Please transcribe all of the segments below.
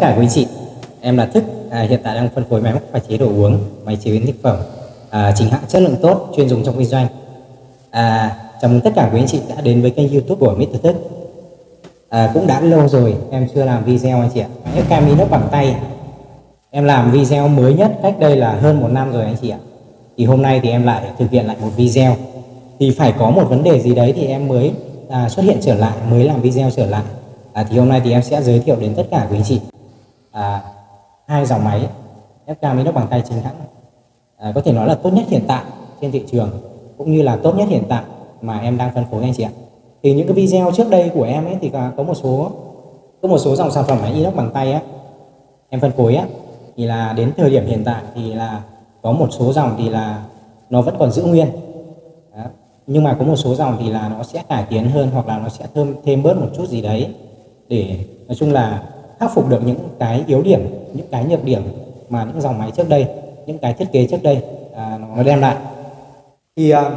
tất cả quý chị em là thức. À, hiện tại đang phân phối máy móc và chế đồ uống máy chế biến thực phẩm. À, chính hãng chất lượng tốt chuyên dùng trong kinh doanh. À, chào mừng tất cả quý anh chị đã đến với kênh youtube của Mr. Thức. À, cũng đã lâu rồi em chưa làm video anh chị ạ. Những cam inox bằng tay. Em làm video mới nhất cách đây là hơn một năm rồi anh chị ạ. Thì hôm nay thì em lại thực hiện lại một video. Thì phải có một vấn đề gì đấy thì em mới à, xuất hiện trở lại mới làm video trở lại. À, thì hôm nay thì em sẽ giới thiệu đến tất cả quý anh chị à, hai dòng máy FK Minox bằng tay chính hãng à, có thể nói là tốt nhất hiện tại trên thị trường cũng như là tốt nhất hiện tại mà em đang phân phối anh chị ạ. Thì những cái video trước đây của em ấy thì có một số có một số dòng sản phẩm máy inox bằng tay á. Em phân phối á thì là đến thời điểm hiện tại thì là có một số dòng thì là nó vẫn còn giữ nguyên. Đó. nhưng mà có một số dòng thì là nó sẽ cải tiến hơn hoặc là nó sẽ thêm thêm bớt một chút gì đấy. Để nói chung là khắc phục được những cái yếu điểm những cái nhược điểm mà những dòng máy trước đây những cái thiết kế trước đây à, nó đem lại. Thì à,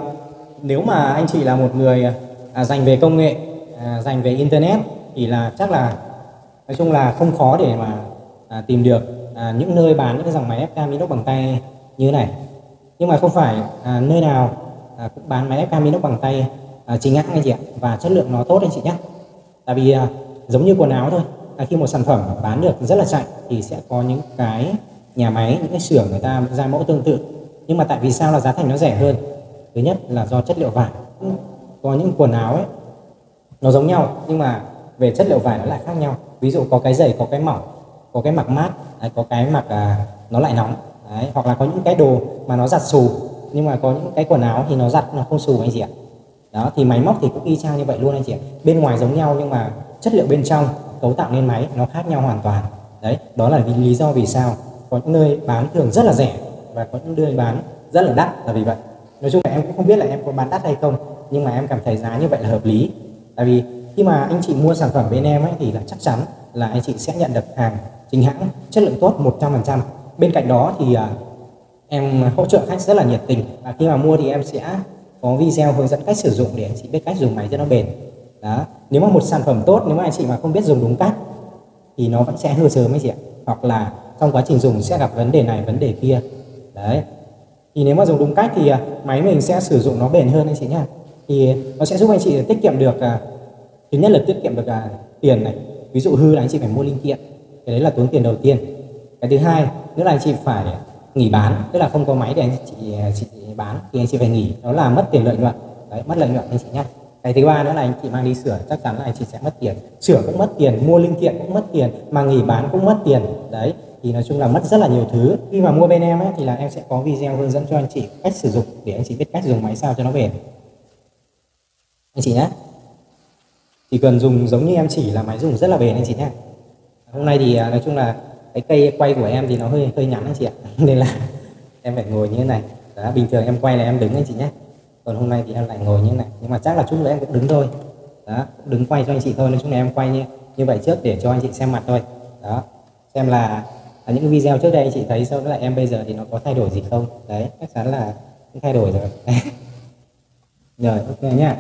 nếu mà anh chị là một người à, dành về công nghệ à, dành về internet thì là chắc là nói chung là không khó để mà à, tìm được à, những nơi bán những cái dòng máy FK inox bằng tay như thế này. Nhưng mà không phải à, nơi nào à, cũng bán máy FK inox bằng tay à, chính hãng anh chị ạ. Và chất lượng nó tốt anh chị nhé. Tại vì à, giống như quần áo thôi à, khi một sản phẩm bán được rất là chạy thì sẽ có những cái nhà máy những cái xưởng người ta ra mẫu tương tự. Nhưng mà tại vì sao là giá thành nó rẻ hơn? Thứ nhất là do chất liệu vải. Có những quần áo ấy nó giống nhau nhưng mà về chất liệu vải nó lại khác nhau. Ví dụ có cái dày có cái mỏng có cái mặc mát đấy, có cái mặc à, nó lại nóng đấy, hoặc là có những cái đồ mà nó giặt xù nhưng mà có những cái quần áo thì nó giặt nó không xù anh chị ạ. Đó thì máy móc thì cũng y chang như vậy luôn anh chị ạ. Bên ngoài giống nhau nhưng mà chất liệu bên trong cấu tạo nên máy, nó khác nhau hoàn toàn. Đấy, đó là vì lý do vì sao có những nơi bán thường rất là rẻ và có những nơi bán rất là đắt là vì vậy. Nói chung là em cũng không biết là em có bán đắt hay không, nhưng mà em cảm thấy giá như vậy là hợp lý. Tại vì khi mà anh chị mua sản phẩm bên em ấy thì là chắc chắn là anh chị sẽ nhận được hàng chính hãng chất lượng tốt 100% bên cạnh đó thì à, em hỗ trợ khách rất là nhiệt tình và khi mà mua thì em sẽ có video hướng dẫn cách sử dụng để anh chị biết cách dùng máy cho nó bền. Đó nếu mà một sản phẩm tốt nếu mà anh chị mà không biết dùng đúng cách thì nó vẫn sẽ hư sớm mấy chị ạ. Hoặc là trong quá trình dùng sẽ gặp vấn đề này vấn đề kia. Đấy. Thì nếu mà dùng đúng cách thì à, máy mình sẽ sử dụng nó bền hơn anh chị nhá. Thì nó sẽ giúp anh chị tiết kiệm được à, thứ nhất là tiết kiệm được à, tiền này. Ví dụ hư là anh chị phải mua linh kiện cái đấy là tốn tiền đầu tiên. Cái thứ hai nữa là anh chị phải nghỉ bán tức là không có máy để anh chị, chị bán thì anh chị phải nghỉ. Đó là mất tiền lợi nhuận. Đấy mất lợi nhuận anh chị nhá cái thứ ba nữa là anh chị mang đi sửa chắc chắn là anh chị sẽ mất tiền. Sửa cũng mất tiền mua linh kiện cũng mất tiền mà nghỉ bán cũng mất tiền. Đấy thì nói chung là mất rất là nhiều thứ. Khi mà mua bên em ấy, thì là em sẽ có video hướng dẫn cho anh chị cách sử dụng để anh chị biết cách dùng máy sao cho nó bền. Anh chị nhé. Chỉ cần dùng giống như em chỉ là máy dùng rất là bền anh chị nhé. Hôm nay thì à, nói chung là cái cây quay của em thì nó hơi hơi ngắn anh chị ạ. Nên là em phải ngồi như thế này. Đó, bình thường em quay là em đứng anh chị nhé còn hôm nay thì em lại ngồi như thế này. Nhưng mà chắc là chút nữa em cũng đứng thôi. Đó đứng quay cho anh chị thôi. Nói chung là em quay như như vậy trước để cho anh chị xem mặt thôi. Đó xem là là những video trước đây anh chị thấy so với lại em bây giờ thì nó có thay đổi gì không? Đấy chắc chắn là cũng thay đổi rồi. Rồi ok nhá.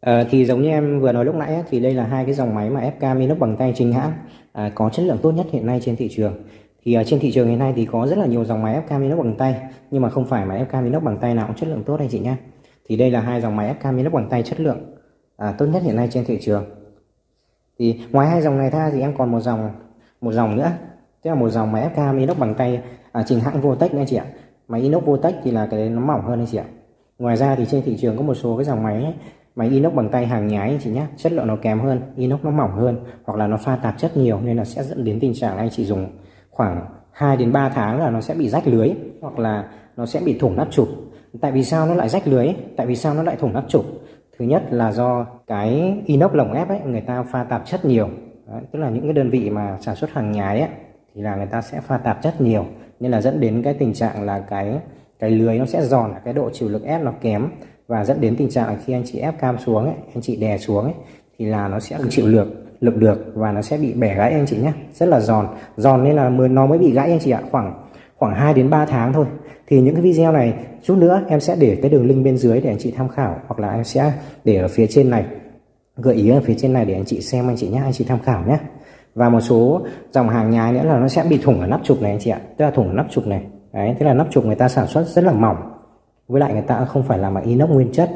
À, thì giống như em vừa nói lúc nãy thì đây là hai cái dòng máy mà FK inox bằng tay chính hãng. À, có chất lượng tốt nhất hiện nay trên thị trường thì ở trên thị trường hiện nay thì có rất là nhiều dòng máy ép cam inox bằng tay. Nhưng mà không phải máy ép cam inox bằng tay nào cũng chất lượng tốt anh chị nhé thì đây là hai dòng máy ép cam inox bằng tay chất lượng à, tốt nhất hiện nay trên thị trường. Thì ngoài hai dòng này ra thì em còn một dòng một dòng nữa. Tức là một dòng máy ép cam inox bằng tay à, trình hãng Votech anh chị ạ. Máy inox Votech thì là cái nó mỏng hơn anh chị ạ. Ngoài ra thì trên thị trường có một số cái dòng máy máy inox bằng tay hàng nhái anh chị nhé chất lượng nó kém hơn inox nó mỏng hơn hoặc là nó pha tạp chất nhiều nên là sẽ dẫn đến tình trạng anh chị dùng khoảng 2 đến 3 tháng là nó sẽ bị rách lưới hoặc là nó sẽ bị thủng nắp trục tại vì sao nó lại rách lưới? Tại vì sao nó lại thủng nắp trục thứ nhất là do cái inox lồng ép ấy người ta pha tạp chất nhiều. Đấy, tức là những cái đơn vị mà sản xuất hàng nhái ấy, thì là người ta sẽ pha tạp chất nhiều. Nên là dẫn đến cái tình trạng là cái cái lưới nó sẽ giòn cái độ chịu lực ép nó kém. Và dẫn đến tình trạng là khi anh chị ép cam xuống ấy, anh chị đè xuống ấy, thì là nó sẽ chịu lực lực được và nó sẽ bị bẻ gãy anh chị nhé. Rất là giòn. Giòn nên là nó mới bị gãy anh chị ạ. Khoảng khoảng 2 đến 3 tháng thôi. Thì những cái video này, chút nữa em sẽ để cái đường link bên dưới để anh chị tham khảo hoặc là em sẽ để ở phía trên này. Gợi ý ở phía trên này để anh chị xem anh chị nhé, anh chị tham khảo nhé. Và một số dòng hàng nhái nữa là nó sẽ bị thủng ở nắp trục này anh chị ạ. Tức là thủng ở nắp trục này. Đấy, tức là nắp trục người ta sản xuất rất là mỏng. Với lại người ta không phải làm bằng inox nguyên chất.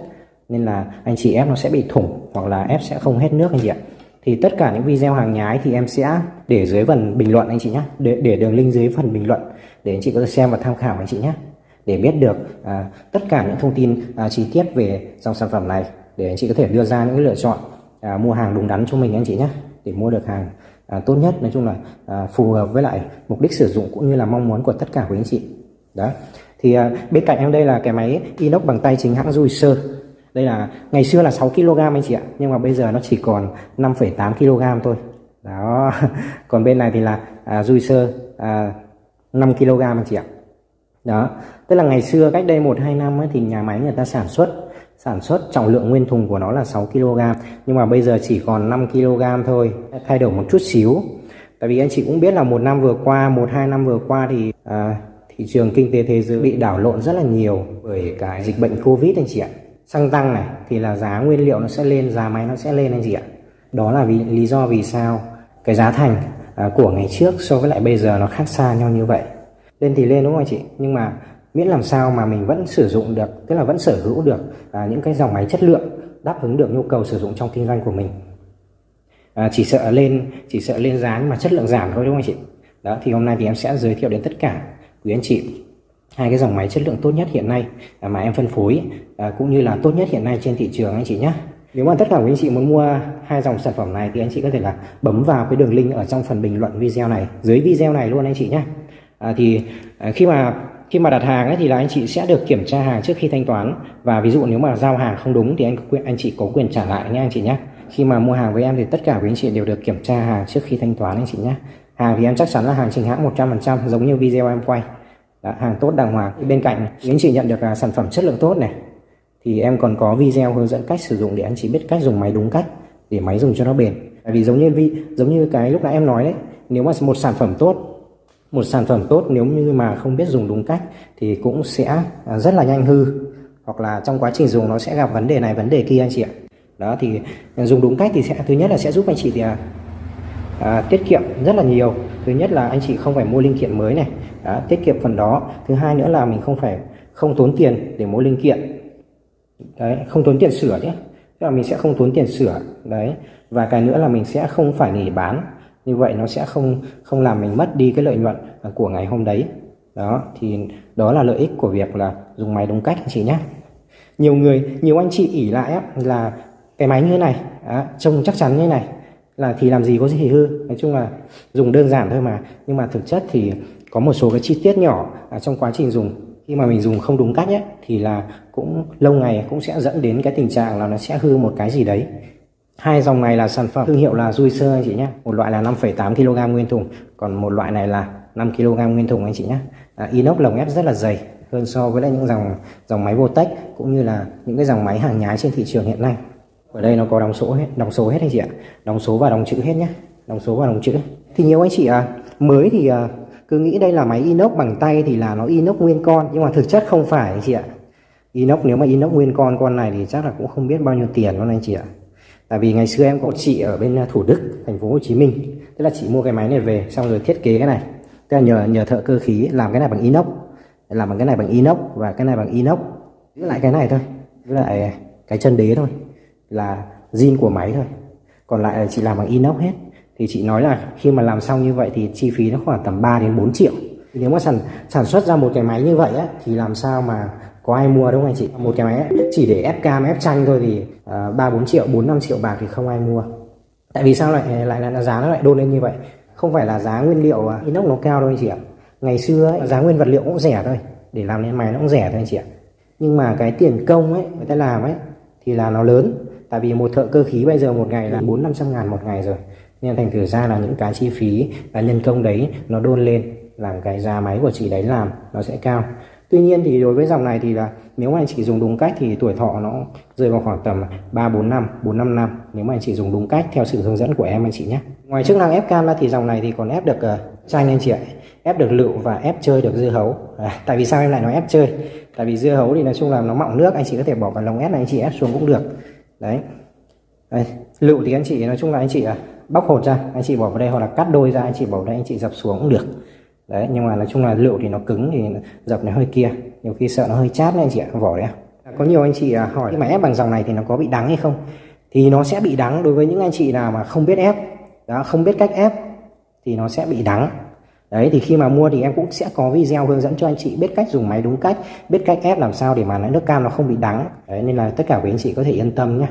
Nên là anh chị ép nó sẽ bị thủng hoặc là ép sẽ không hết nước anh chị ạ thì tất cả những video hàng nhái thì em sẽ để dưới phần bình luận anh chị nhé để, để đường link dưới phần bình luận để anh chị có thể xem và tham khảo anh chị nhé để biết được à, tất cả những thông tin à, chi tiết về dòng sản phẩm này để anh chị có thể đưa ra những lựa chọn à, mua hàng đúng đắn cho mình anh chị nhé để mua được hàng à, tốt nhất nói chung là à, phù hợp với lại mục đích sử dụng cũng như là mong muốn của tất cả quý anh chị. Đó. Thì à, bên cạnh em đây là cái máy inox bằng tay chính hãng Juicer đây là ngày xưa là 6 kg anh chị ạ nhưng mà bây giờ nó chỉ còn 5,8 kg thôi. Đó còn bên này thì là à, Juicer à, 5 kg anh chị ạ. Đó tức là ngày xưa cách đây một hai năm ấy, thì nhà máy người ta sản xuất sản xuất trọng lượng nguyên thùng của nó là 6 kg nhưng mà bây giờ chỉ còn 5 kg thôi thay đổi một chút xíu. Tại vì anh chị cũng biết là một năm vừa qua một hai năm vừa qua thì à, thị trường kinh tế thế giới bị đảo lộn rất là nhiều bởi cái dịch bệnh covid anh chị ạ xăng tăng này thì là giá nguyên liệu nó sẽ lên giá máy nó sẽ lên anh chị ạ. Đó là vì lý do vì sao cái giá thành à, của ngày trước so với lại bây giờ nó khác xa nhau như vậy. Lên thì lên đúng không anh chị? Nhưng mà miễn làm sao mà mình vẫn sử dụng được tức là vẫn sở hữu được à, những cái dòng máy chất lượng đáp ứng được nhu cầu sử dụng trong kinh doanh của mình. À, chỉ sợ lên chỉ sợ lên giá nhưng mà chất lượng giảm thôi đúng không anh chị? Đó thì hôm nay thì em sẽ giới thiệu đến tất cả quý anh chị hai cái dòng máy chất lượng tốt nhất hiện nay à, mà em phân phối à, cũng như là tốt nhất hiện nay trên thị trường anh chị nhé nếu mà tất cả quý anh chị muốn mua hai dòng sản phẩm này thì anh chị có thể là bấm vào cái đường link ở trong phần bình luận video này dưới video này luôn anh chị nhé à, thì à, khi mà khi mà đặt hàng ấy thì là anh chị sẽ được kiểm tra hàng trước khi thanh toán. Và ví dụ nếu mà giao hàng không đúng thì anh anh chị có quyền trả lại nhé anh chị nhé khi mà mua hàng với em thì tất cả quý anh chị đều được kiểm tra hàng trước khi thanh toán anh chị nhé hàng thì em chắc chắn là hàng chính hãng 100% giống như video em quay. Hàng tốt đàng hoàng. Bên cạnh anh chị nhận được là sản phẩm chất lượng tốt này thì em còn có video hướng dẫn cách sử dụng để anh chị biết cách dùng máy đúng cách để máy dùng cho nó bền. Tại vì giống như vi giống như cái lúc nãy em nói đấy nếu mà một sản phẩm tốt một sản phẩm tốt nếu như mà không biết dùng đúng cách thì cũng sẽ à, rất là nhanh hư. Hoặc là trong quá trình dùng nó sẽ gặp vấn đề này vấn đề kia anh chị ạ. Đó thì dùng đúng cách thì sẽ thứ nhất là sẽ giúp anh chị thì à, à, tiết kiệm rất là nhiều. Thứ nhất là anh chị không phải mua linh kiện mới này. Đã, tiết kiệm phần đó. Thứ hai nữa là mình không phải không tốn tiền để mua linh kiện. Đấy không tốn tiền sửa nhé. Tức là mình sẽ không tốn tiền sửa. Đấy. Và cái nữa là mình sẽ không phải nghỉ bán. Như vậy nó sẽ không không làm mình mất đi cái lợi nhuận của ngày hôm đấy. Đó thì đó là lợi ích của việc là dùng máy đúng cách anh chị nhé. Nhiều người nhiều anh chị ỉ lại á, là cái máy như thế này á, trông chắc chắn như thế này là thì làm gì có gì hư. Nói chung là dùng đơn giản thôi mà. Nhưng mà thực chất thì có một số cái chi tiết nhỏ à, trong quá trình dùng khi mà mình dùng không đúng cách ấy, thì là cũng lâu ngày cũng sẽ dẫn đến cái tình trạng là nó sẽ hư một cái gì đấy Hai dòng này là sản phẩm thương hiệu là Juicer anh chị nhé. Một loại là 5,8 kg nguyên thùng, còn một loại này là 5 kg nguyên thùng anh chị nhé. À, inox lồng ép rất là dày hơn so với lại những dòng dòng máy Votech cũng như là những cái dòng máy hàng nhái trên thị trường hiện nay. Ở đây nó có đóng số hết, đóng số hết anh chị ạ. Đóng số và đóng chữ hết nhé. Đóng số và đóng chữ. Thì nhiều anh chị à, mới thì à, cứ nghĩ đây là máy inox bằng tay thì là nó inox nguyên con, nhưng mà thực chất không phải anh chị ạ. Inox nếu mà inox nguyên con con này thì chắc là cũng không biết bao nhiêu tiền luôn anh chị ạ. Tại vì ngày xưa em có chị ở bên à, Thủ Đức, thành phố Hồ Chí Minh. Tức là chị mua cái máy này về, xong rồi thiết kế cái này. Tức là nhờ nhờ thợ cơ khí làm cái này bằng inox. Làm bằng cái này bằng inox và cái này bằng inox. Giữ lại cái này thôi, giữ lại cái chân đế thôi, là zin của máy thôi. Còn lại là chị làm bằng inox hết thì chị nói là khi mà làm xong như vậy thì chi phí nó khoảng tầm 3 đến 4 triệu. Nếu mà sản sản xuất ra một cái máy như vậy á, thì làm sao mà có ai mua đúng không anh chị? Một cái máy chỉ để ép cam ép tranh thôi thì ba ba bốn triệu bốn năm triệu bạc thì không ai mua. Tại vì sao lại lại là giá nó lại đôn lên như vậy? Không phải là giá nguyên liệu à, inox nó cao đâu anh chị ạ. Ngày xưa ấy, giá nguyên vật liệu cũng rẻ thôi để làm nên máy nó cũng rẻ thôi anh chị ạ. Nhưng mà cái tiền công ấy người ta làm ấy thì là nó lớn. Tại vì một thợ cơ khí bây giờ một ngày là bốn năm trăm ngàn một ngày rồi nên thành thử ra là những cái chi phí và nhân công đấy nó đôn lên làm cái giá máy của chị đấy làm nó sẽ cao Tuy nhiên thì đối với dòng này thì là nếu mà anh chị dùng đúng cách thì tuổi thọ nó rơi vào khoảng tầm 3 4 năm, 4 5 năm nếu mà anh chị dùng đúng cách theo sự hướng dẫn của em anh chị nhé. Ngoài chức năng ép cam ra thì dòng này thì còn ép được uh, chanh anh chị ạ. Ép được lựu và ép chơi được dưa hấu. À, tại vì sao em lại nói ép chơi? Tại vì dưa hấu thì nói chung là nó mọng nước, anh chị có thể bỏ vào lồng ép này anh chị ép xuống cũng được. Đấy. Đây, lựu thì anh chị nói chung là anh chị à, bóc hột ra, anh chị bỏ vào đây hoặc là cắt đôi ra, anh chị bỏ vào đây, anh chị dập xuống cũng được. Đấy, nhưng mà nói chung là lựu thì nó cứng thì dập nó hơi kia, nhiều khi sợ nó hơi chát nên anh chị ạ vỏ đấy có nhiều anh chị à, hỏi khi mà ép bằng dòng này thì nó có bị đắng hay không? Thì nó sẽ bị đắng đối với những anh chị nào mà không biết ép, đó, không biết cách ép thì nó sẽ bị đắng. Đấy, thì khi mà mua thì em cũng sẽ có video hướng dẫn cho anh chị biết cách dùng máy đúng cách, biết cách ép làm sao để mà nước cam nó không bị đắng. Đấy, nên là tất cả quý anh chị có thể yên tâm nhé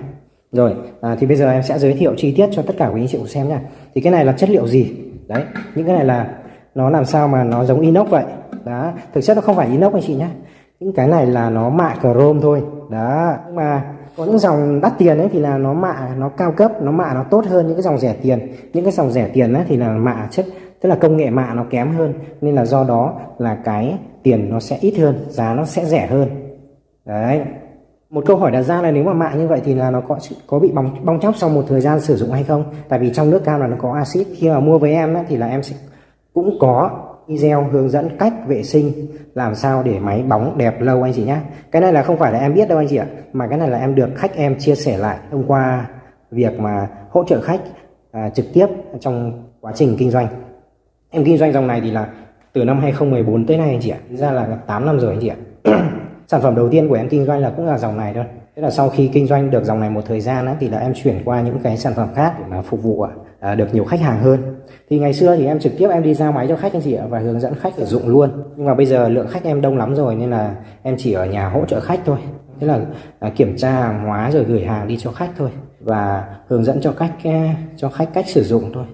rồi à, thì bây giờ em sẽ giới thiệu chi tiết cho tất cả quý anh chị cùng xem nha. Thì cái này là chất liệu gì? Đấy những cái này là nó làm sao mà nó giống inox vậy? Đó thực chất nó không phải inox anh chị nhé những cái này là nó mạ chrome thôi. Đó nhưng mà có những dòng đắt tiền ấy thì là nó mạ nó cao cấp nó mạ nó tốt hơn những cái dòng rẻ tiền. Những cái dòng rẻ tiền ấy thì là mạ chất tức là công nghệ mạ nó kém hơn. Nên là do đó là cái tiền nó sẽ ít hơn giá nó sẽ rẻ hơn. Đấy một câu hỏi đặt ra là nếu mà mạ như vậy thì là nó có có bị bong bong chóc sau một thời gian sử dụng hay không? Tại vì trong nước cam là nó có axit. Khi mà mua với em á, thì là em sẽ cũng có video hướng dẫn cách vệ sinh làm sao để máy bóng đẹp lâu anh chị nhé cái này là không phải là em biết đâu anh chị ạ mà cái này là em được khách em chia sẻ lại thông qua việc mà hỗ trợ khách à, trực tiếp trong quá trình kinh doanh. Em kinh doanh dòng này thì là từ năm 2014 tới nay anh chị ạ ra là 8 năm rồi anh chị ạ. sản phẩm đầu tiên của em kinh doanh là cũng là dòng này thôi Thế là sau khi kinh doanh được dòng này một thời gian á, thì là em chuyển qua những cái sản phẩm khác để mà phục vụ à, à, được nhiều khách hàng hơn. Thì ngày xưa thì em trực tiếp em đi giao máy cho khách anh chị ạ và hướng dẫn khách sử dụng luôn. Nhưng mà bây giờ lượng khách em đông lắm rồi nên là em chỉ ở nhà hỗ trợ khách thôi. Thế là à, kiểm tra hàng hóa rồi gửi hàng đi cho khách thôi và hướng dẫn cho khách cho khách cách sử dụng thôi.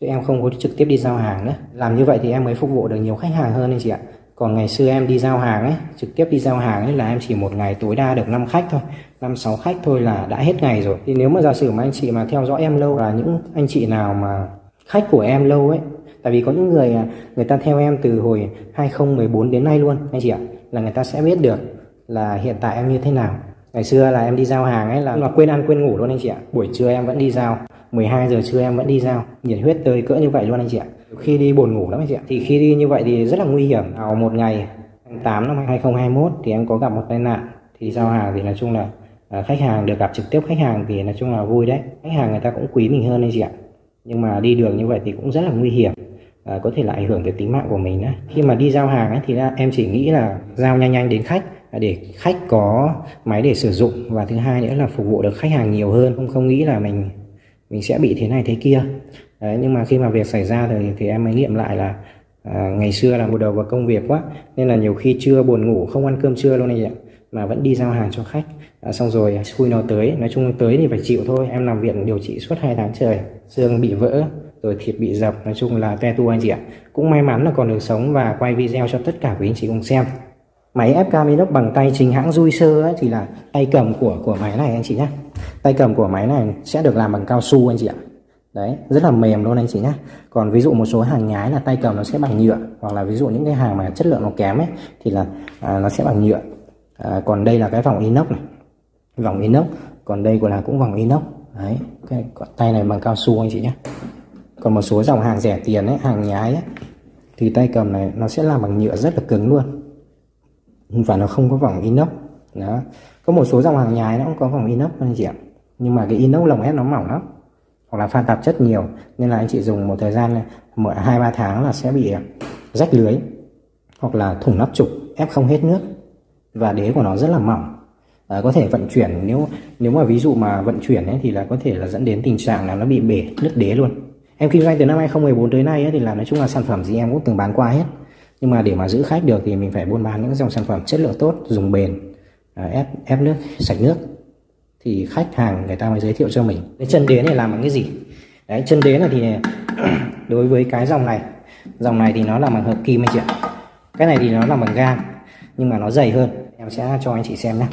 Chứ em không có trực tiếp đi giao hàng nữa. Làm như vậy thì em mới phục vụ được nhiều khách hàng hơn anh chị ạ còn ngày xưa em đi giao hàng ấy trực tiếp đi giao hàng ấy là em chỉ một ngày tối đa được 5 khách thôi. Năm sáu khách thôi là đã hết ngày rồi. Thì nếu mà giả sử mà anh chị mà theo dõi em lâu là những anh chị nào mà khách của em lâu ấy tại vì có những người à, người ta theo em từ hồi 2014 đến nay luôn anh chị ạ là người ta sẽ biết được là hiện tại em như thế nào. Ngày xưa là em đi giao hàng ấy là, là quên ăn quên ngủ luôn anh chị ạ. Buổi trưa em vẫn đi giao 12 giờ trưa em vẫn đi giao. Nhiệt huyết tới cỡ như vậy luôn anh chị ạ khi đi buồn ngủ lắm anh chị ạ. Thì khi đi như vậy thì rất là nguy hiểm. Vào một ngày tháng 8 năm 2021 thì em có gặp một tai nạn. Thì giao hàng thì nói chung là à, khách hàng được gặp trực tiếp khách hàng thì nói chung là vui đấy. Khách hàng người ta cũng quý mình hơn anh chị ạ. Nhưng mà đi đường như vậy thì cũng rất là nguy hiểm à, có thể là ảnh hưởng tới tính mạng của mình đấy khi mà đi giao hàng ấy, thì em chỉ nghĩ là giao nhanh nhanh đến khách à, để khách có máy để sử dụng. Và thứ hai nữa là phục vụ được khách hàng nhiều hơn. Không không nghĩ là mình mình sẽ bị thế này thế kia. Đấy, nhưng mà khi mà việc xảy ra thì, thì em mới nghiệm lại là à, ngày xưa là một đầu vào công việc quá nên là nhiều khi trưa buồn ngủ không ăn cơm trưa luôn này ạ mà vẫn đi giao hàng cho khách. À, xong rồi à, xui nó tới nói chung tới thì phải chịu thôi em làm viện điều trị suốt hai tháng trời xương bị vỡ rồi thịt bị dập nói chung là te tu anh chị ạ. Cũng may mắn là còn được sống và quay video cho tất cả quý anh chị cùng xem. Máy ép cam inox bằng tay chính hãng Juicer ấy thì là tay cầm của của máy này anh chị nhé tay cầm của máy này sẽ được làm bằng cao su anh chị ạ đấy rất là mềm luôn anh chị nhé còn ví dụ một số hàng nhái là tay cầm nó sẽ bằng nhựa hoặc là ví dụ những cái hàng mà chất lượng nó kém ấy thì là à, nó sẽ bằng nhựa. À, còn đây là cái vòng inox này. Vòng inox còn đây của là cũng vòng inox. Đấy cái tay này bằng cao su anh chị nhé còn một số dòng hàng rẻ tiền ấy hàng nhái ấy, thì tay cầm này nó sẽ làm bằng nhựa rất là cứng luôn. Và nó không có vòng inox. Đó. Có một số dòng hàng nhái nó cũng có vòng inox anh chị ạ. Nhưng mà cái inox lồng ép nó mỏng lắm hoặc là pha tạp chất nhiều nên là anh chị dùng một thời gian mỗi hai ba tháng là sẽ bị rách lưới hoặc là thủng nắp trục ép không hết nước và đế của nó rất là mỏng. À, có thể vận chuyển nếu nếu mà ví dụ mà vận chuyển ấy, thì là có thể là dẫn đến tình trạng là nó bị bể nứt đế luôn. Em kinh doanh từ năm 2014 tới nay ấy, thì là nói chung là sản phẩm gì em cũng từng bán qua hết. Nhưng mà để mà giữ khách được thì mình phải buôn bán những dòng sản phẩm chất lượng tốt dùng bền à, ép ép nước sạch nước thì khách hàng người ta mới giới thiệu cho mình. Cái chân đế này làm bằng cái gì? Đấy, chân đế này thì đối với cái dòng này dòng này thì nó là bằng hợp kim anh chị ạ. Cái này thì nó là bằng gang nhưng mà nó dày hơn. Em sẽ cho anh chị xem nhé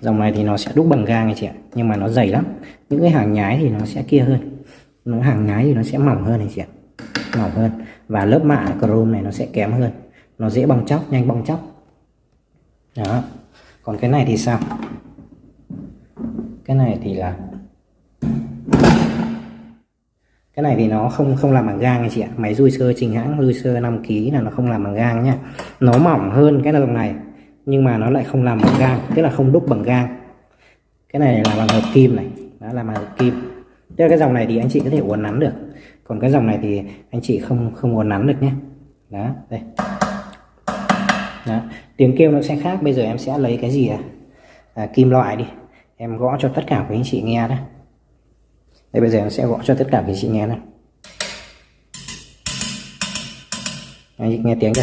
dòng này thì nó sẽ đúc bằng gang anh chị ạ, nhưng mà nó dày lắm. Những cái hàng nhái thì nó sẽ kia hơn. Nó hàng nhái thì nó sẽ mỏng hơn anh chị ạ. Mỏng hơn. Và lớp mạ chrome này nó sẽ kém hơn. Nó dễ bong chóc, nhanh bong chóc đó. Còn cái này thì sao? Cái này thì là cái này thì nó không không làm bằng gang anh chị ạ. Máy dui sơ chính hãng dui sơ 5 kg là nó không làm bằng gang nhá. Nó mỏng hơn cái dòng này, nhưng mà nó lại không làm bằng gang, tức là không đúc bằng gang. Cái này là bằng hợp kim này. Đó, là bằng hợp kim. Tức là cái dòng này thì anh chị có thể uốn nắn được. Còn cái dòng này thì anh chị không không uốn nắn được nhé. Đó, đây đó. tiếng kêu nó sẽ khác bây giờ em sẽ lấy cái gì à, à kim loại đi. Em gõ cho tất cả quý anh chị nghe đó đây bây giờ em sẽ gõ cho tất cả quý anh chị nghe này anh chị nghe tiếng chưa?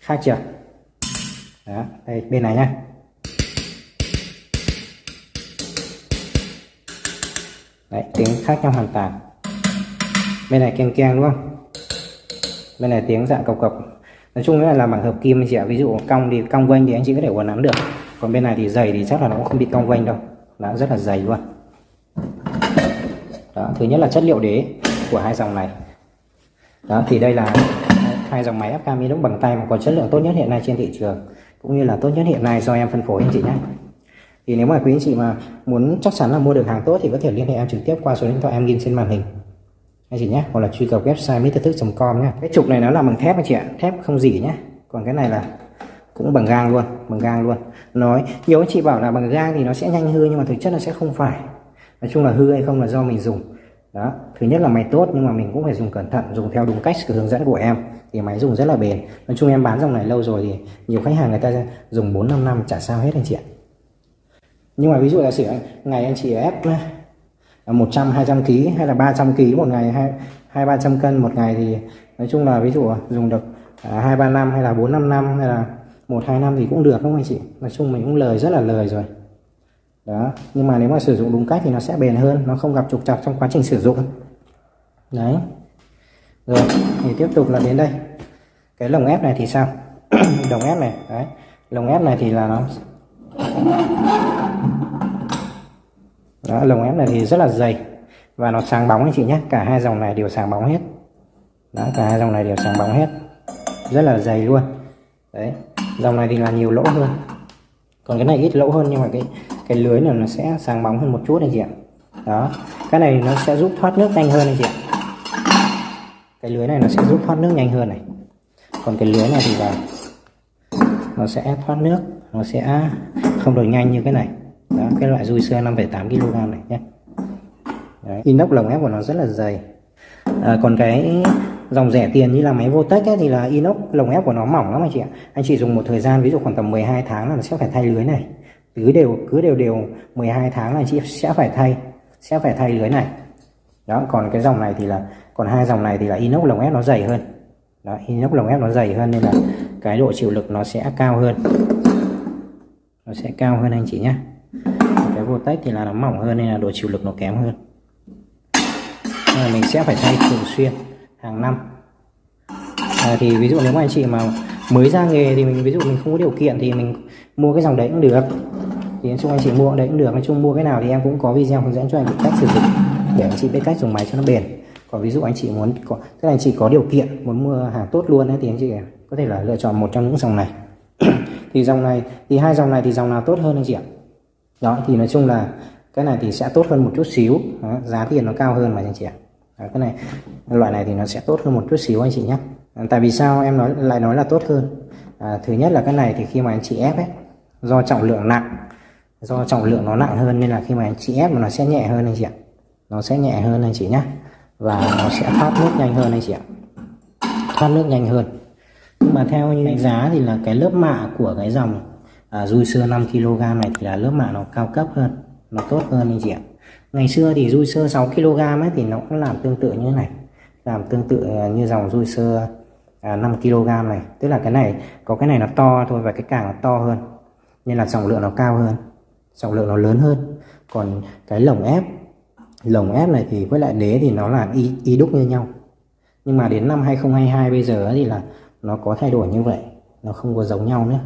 Khác chưa? Đó đây bên này nhá. Đấy tiếng khác nhau hoàn toàn. Bên này keng keng đúng không? Bên này tiếng dạng cộc cộc nói chung là làm bằng hợp kim anh chị ạ. Ví dụ cong thì cong vênh thì anh chị có thể uốn nắn được. Còn bên này thì dày thì chắc là nó cũng không bị cong vênh đâu. Nó rất là dày luôn. Đó, thứ nhất là chất liệu đế của hai dòng này. Đó, thì đây là hai dòng máy ép cam inox bằng tay mà có chất lượng tốt nhất hiện nay trên thị trường, cũng như là tốt nhất hiện nay do em phân phối anh chị nhé. Thì nếu mà quý anh chị mà muốn chắc chắn là mua được hàng tốt thì có thể liên hệ em trực tiếp qua số điện thoại em ghi trên màn hình anh chị nhé, hoặc là truy cập website miterthức.com nhé. Cái trục này nó là bằng thép anh chị ạ, thép không dỉ nhé. Còn cái này là cũng bằng gang luôn, bằng gang luôn. Nói, nhiều anh chị bảo là bằng gang thì nó sẽ nhanh hư nhưng mà thực chất nó sẽ không phải. Nói chung là hư hay không là do mình dùng. Đó, thứ nhất là máy tốt nhưng mà mình cũng phải dùng cẩn thận, dùng theo đúng cách, hướng dẫn của em. Thì máy dùng rất là bền. Nói chung em bán dòng này lâu rồi thì nhiều khách hàng người ta dùng 4 5 năm, chả sao hết anh chị ạ. Nhưng mà ví dụ là sử ngày anh chị ép 100 200 kg hay là 300 kg một ngày hay hai ba trăm cân một ngày thì nói chung là ví dụ dùng được à, hai ba năm hay là bốn năm năm hay là một hai năm thì cũng được không anh chị? Nói chung mình cũng lời rất là lời rồi. Đó nhưng mà nếu mà sử dụng đúng cách thì nó sẽ bền hơn nó không gặp trục trặc trong quá trình sử dụng. Đấy. Rồi thì tiếp tục là đến đây. Cái lồng ép này thì sao? Lồng ép này đấy. Lồng ép này thì là nó đó, lồng ép này thì rất là dày. Và nó sáng bóng anh chị nhé. Cả hai dòng này đều sáng bóng hết. Đó cả hai dòng này đều sáng bóng hết. Rất là dày luôn. Đấy dòng này thì là nhiều lỗ hơn. Còn cái này ít lỗ hơn nhưng mà cái cái lưới này nó sẽ sáng bóng hơn một chút anh chị ạ. Đó cái này nó sẽ giúp thoát nước nhanh hơn anh chị ạ. Cái lưới này nó sẽ giúp thoát nước nhanh hơn này. Còn cái lưới này thì là nó sẽ thoát nước nó sẽ không được nhanh như cái này đó cái loại dùi xưa 5,8 kg này nhé. Đấy. inox lồng ép của nó rất là dày. À, còn cái dòng rẻ tiền như là máy Votech ấy, thì là inox lồng ép của nó mỏng lắm anh chị ạ. Anh chị dùng một thời gian ví dụ khoảng tầm 12 tháng là nó sẽ phải thay lưới này. Cứ đều cứ đều đều 12 tháng là anh chị sẽ phải thay sẽ phải thay lưới này. Đó còn cái dòng này thì là còn hai dòng này thì là inox lồng ép nó dày hơn. Đó inox lồng ép nó dày hơn nên là cái độ chịu lực nó sẽ cao hơn. Nó sẽ cao hơn anh chị nhé cái tách thì là nó mỏng hơn nên là độ chịu lực nó kém hơn. Nên là mình sẽ phải thay thường xuyên hàng năm. À, thì ví dụ nếu mà anh chị mà mới ra nghề thì mình ví dụ mình không có điều kiện thì mình mua cái dòng đấy cũng được. Thì nói chung anh chị mua đấy cũng được nói chung mua cái nào thì em cũng có video hướng dẫn cho anh chị cách sử dụng để anh chị biết cách dùng máy cho nó bền. Còn ví dụ anh chị muốn có tức là anh chị có điều kiện muốn mua hàng tốt luôn ấy, thì anh chị có thể là lựa chọn một trong những dòng này. Thì dòng này thì hai dòng này thì dòng nào tốt hơn anh chị ạ? Đó thì nói chung là cái này thì sẽ tốt hơn một chút xíu. Đó, giá tiền nó cao hơn mà anh chị ạ. Đó, cái này loại này thì nó sẽ tốt hơn một chút xíu anh chị nhé. Tại vì sao em nói lại nói là tốt hơn? À, thứ nhất là cái này thì khi mà anh chị ép ấy do trọng lượng nặng do trọng lượng nó nặng hơn nên là khi mà anh chị ép mà nó sẽ nhẹ hơn anh chị ạ. Nó sẽ nhẹ hơn anh chị nhé. Và nó sẽ thoát nước nhanh hơn anh chị ạ. Thoát nước nhanh hơn. Nhưng mà theo như đánh giá thì là cái lớp mạ của cái dòng à, dùi xưa 5 kg thì là lớp mạ nó cao cấp hơn nó tốt hơn anh chị ạ. Ngày xưa thì rui sơ 6 kg ấy thì nó cũng làm tương tự như thế này làm tương tự à, như dòng rui sơ à, 5 kg này. Tức là cái này có cái này nó to thôi và cái càng nó to hơn nên là trọng lượng nó cao hơn trọng lượng nó lớn hơn. Còn cái lồng ép lồng ép này thì với lại đế thì nó là y, y đúc như nhau. Nhưng mà đến năm 2022 bây giờ thì là nó có thay đổi như vậy nó không có giống nhau nữa.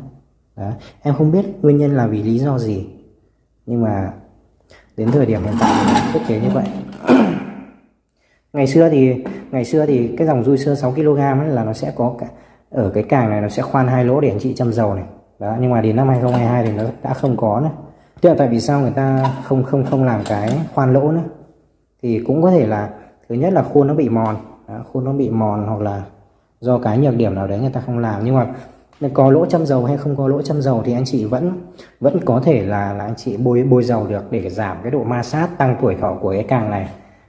Đó. em không biết nguyên nhân là vì lý do gì nhưng mà đến thời điểm hiện tại thiết kế như vậy. Ngày xưa thì ngày xưa thì cái dòng dui xưa 6 kg ấy là nó sẽ có cả ở cái càng này nó sẽ khoan hai lỗ để anh chị châm dầu này. Đó nhưng mà đến năm 2022 thì nó đã không có nữa. Tức là tại vì sao người ta không không không làm cái khoan lỗ nữa? Thì cũng có thể là thứ nhất là khuôn nó bị mòn. Đó, khuôn nó bị mòn hoặc là do cái nhược điểm nào đấy người ta không làm. Nhưng mà nên có lỗ châm dầu hay không có lỗ châm dầu thì anh chị vẫn vẫn có thể là là anh chị bôi bôi dầu được để giảm cái độ ma sát, tăng tuổi thọ của cái càng này.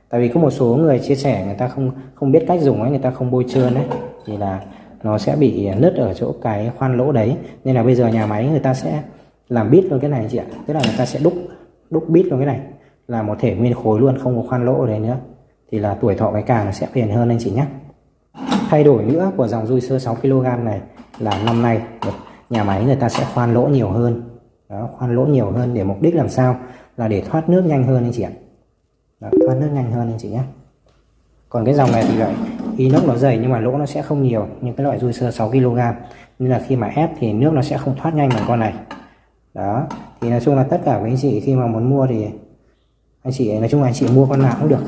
Tại vì có một số người chia sẻ người ta không không biết cách dùng ấy, người ta không bôi trơn đấy thì là nó sẽ bị nứt ở chỗ cái khoan lỗ đấy. Nên là bây giờ nhà máy người ta sẽ làm bít luôn cái này anh chị ạ. Tức là người ta sẽ đúc đúc bít luôn cái này. Là một thể nguyên khối luôn, không có khoan lỗ ở đấy nữa. Thì là tuổi thọ cái càng nó sẽ bền hơn anh chị nhé. Thay đổi nữa của dòng juicer 6 kg này là năm nay. Nhà máy người ta sẽ khoan lỗ nhiều hơn. Đó, khoan lỗ nhiều hơn để mục đích làm sao? Là để thoát nước nhanh hơn anh chị ạ. Đó, thoát nước nhanh hơn anh chị nhé. Còn cái dòng này thì lại inox nó dày nhưng mà lỗ nó sẽ không nhiều như cái loại juicer 6 kg. Nên là khi mà ép thì nước nó sẽ không thoát nhanh bằng con này. Đó thì nói chung là tất cả với anh chị khi mà muốn mua thì anh chị nói chung là anh chị mua con nào cũng được.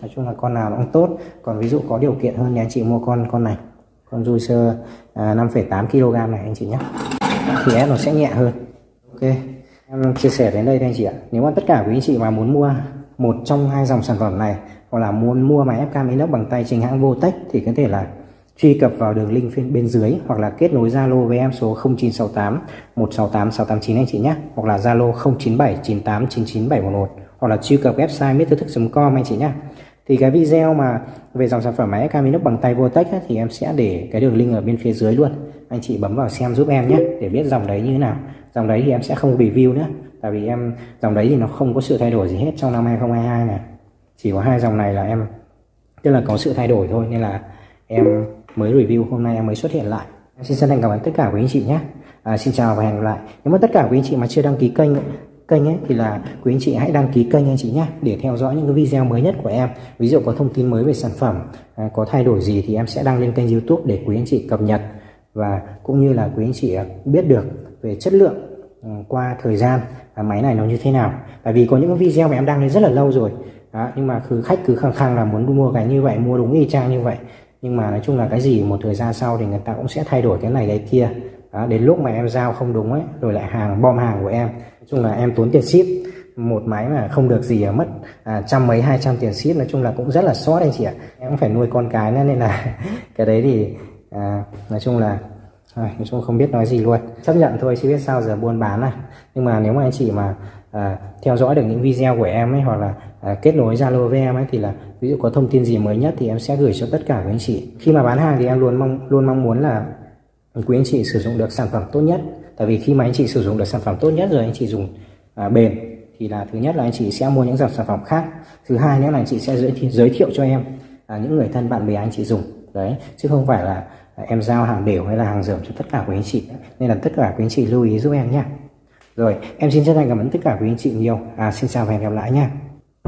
Nói chung là con nào cũng tốt. Còn ví dụ có điều kiện hơn thì anh chị mua con con này con juicer à, 5,8 kg này anh chị nhé. Thì ép nó sẽ nhẹ hơn. Ok. Em chia sẻ đến đây thôi anh chị ạ. Nếu mà tất cả quý anh chị mà muốn mua một trong hai dòng sản phẩm này hoặc là muốn mua máy ép cam inox bằng tay chính hãng Votech thì có thể là truy cập vào đường link phía bên dưới hoặc là kết nối Zalo với em số 0968 168 689 anh chị nhé. Hoặc là Zalo 097 98 99 711 hoặc là truy cập website mittethức.com anh chị nhé thì cái video mà về dòng sản phẩm máy cam inox bằng tay Votech thì em sẽ để cái đường link ở bên phía dưới luôn. Anh chị bấm vào xem giúp em nhé để biết dòng đấy như thế nào. Dòng đấy thì em sẽ không review nữa tại vì em dòng đấy thì nó không có sự thay đổi gì hết trong năm 2022 này. Chỉ có hai dòng này là em tức là có sự thay đổi thôi nên là em mới review hôm nay em mới xuất hiện lại. Em xin chân thành cảm ơn tất cả quý anh chị nhé. À, xin chào và hẹn gặp lại. Nếu mà tất cả quý anh chị mà chưa đăng ký kênh kênh ấy thì là quý anh chị hãy đăng ký kênh anh chị nhé để theo dõi những cái video mới nhất của em. Ví dụ có thông tin mới về sản phẩm à, có thay đổi gì thì em sẽ đăng lên kênh youtube để quý anh chị cập nhật. Và cũng như là quý anh chị à, biết được về chất lượng ừ, qua thời gian à, máy này nó như thế nào. Tại vì có những cái video mà em đăng lên rất là lâu rồi đó, nhưng mà cứ khách cứ khăng khăng là muốn mua cái như vậy mua đúng y chang như vậy. Nhưng mà nói chung là cái gì một thời gian sau thì người ta cũng sẽ thay đổi cái này cái kia. Đó, đến lúc mà em giao không đúng ấy rồi lại hàng bom hàng của em nói chung là em tốn tiền ship. Một máy mà không được gì mất à, trăm mấy hai trăm tiền ship. Nói chung là cũng rất là sót anh chị ạ. Em cũng phải nuôi con cái nữa nên là cái đấy thì à, nói chung là à, nói chung không biết nói gì luôn. Chấp nhận thôi chứ biết sao giờ buôn bán này nhưng mà nếu mà anh chị mà à, theo dõi được những video của em ấy hoặc là à, kết nối Zalo với em ấy thì là ví dụ có thông tin gì mới nhất thì em sẽ gửi cho tất cả các anh chị. Khi mà bán hàng thì em luôn mong luôn mong muốn là quý anh chị sử dụng được sản phẩm tốt nhất tại vì khi mà anh chị sử dụng được sản phẩm tốt nhất rồi anh chị dùng à, bền thì là thứ nhất là anh chị sẽ mua những dòng sản phẩm khác. Thứ hai nữa là anh chị sẽ giới, thiệu, giới thiệu cho em à, những người thân bạn bè anh chị dùng. Đấy chứ không phải là à, em giao hàng đều hay là hàng dởm cho tất cả quý anh chị. Nên là tất cả quý anh chị lưu ý giúp em nhé rồi em xin chân thành cảm ơn tất cả quý anh chị nhiều. À, xin chào và hẹn gặp lại nha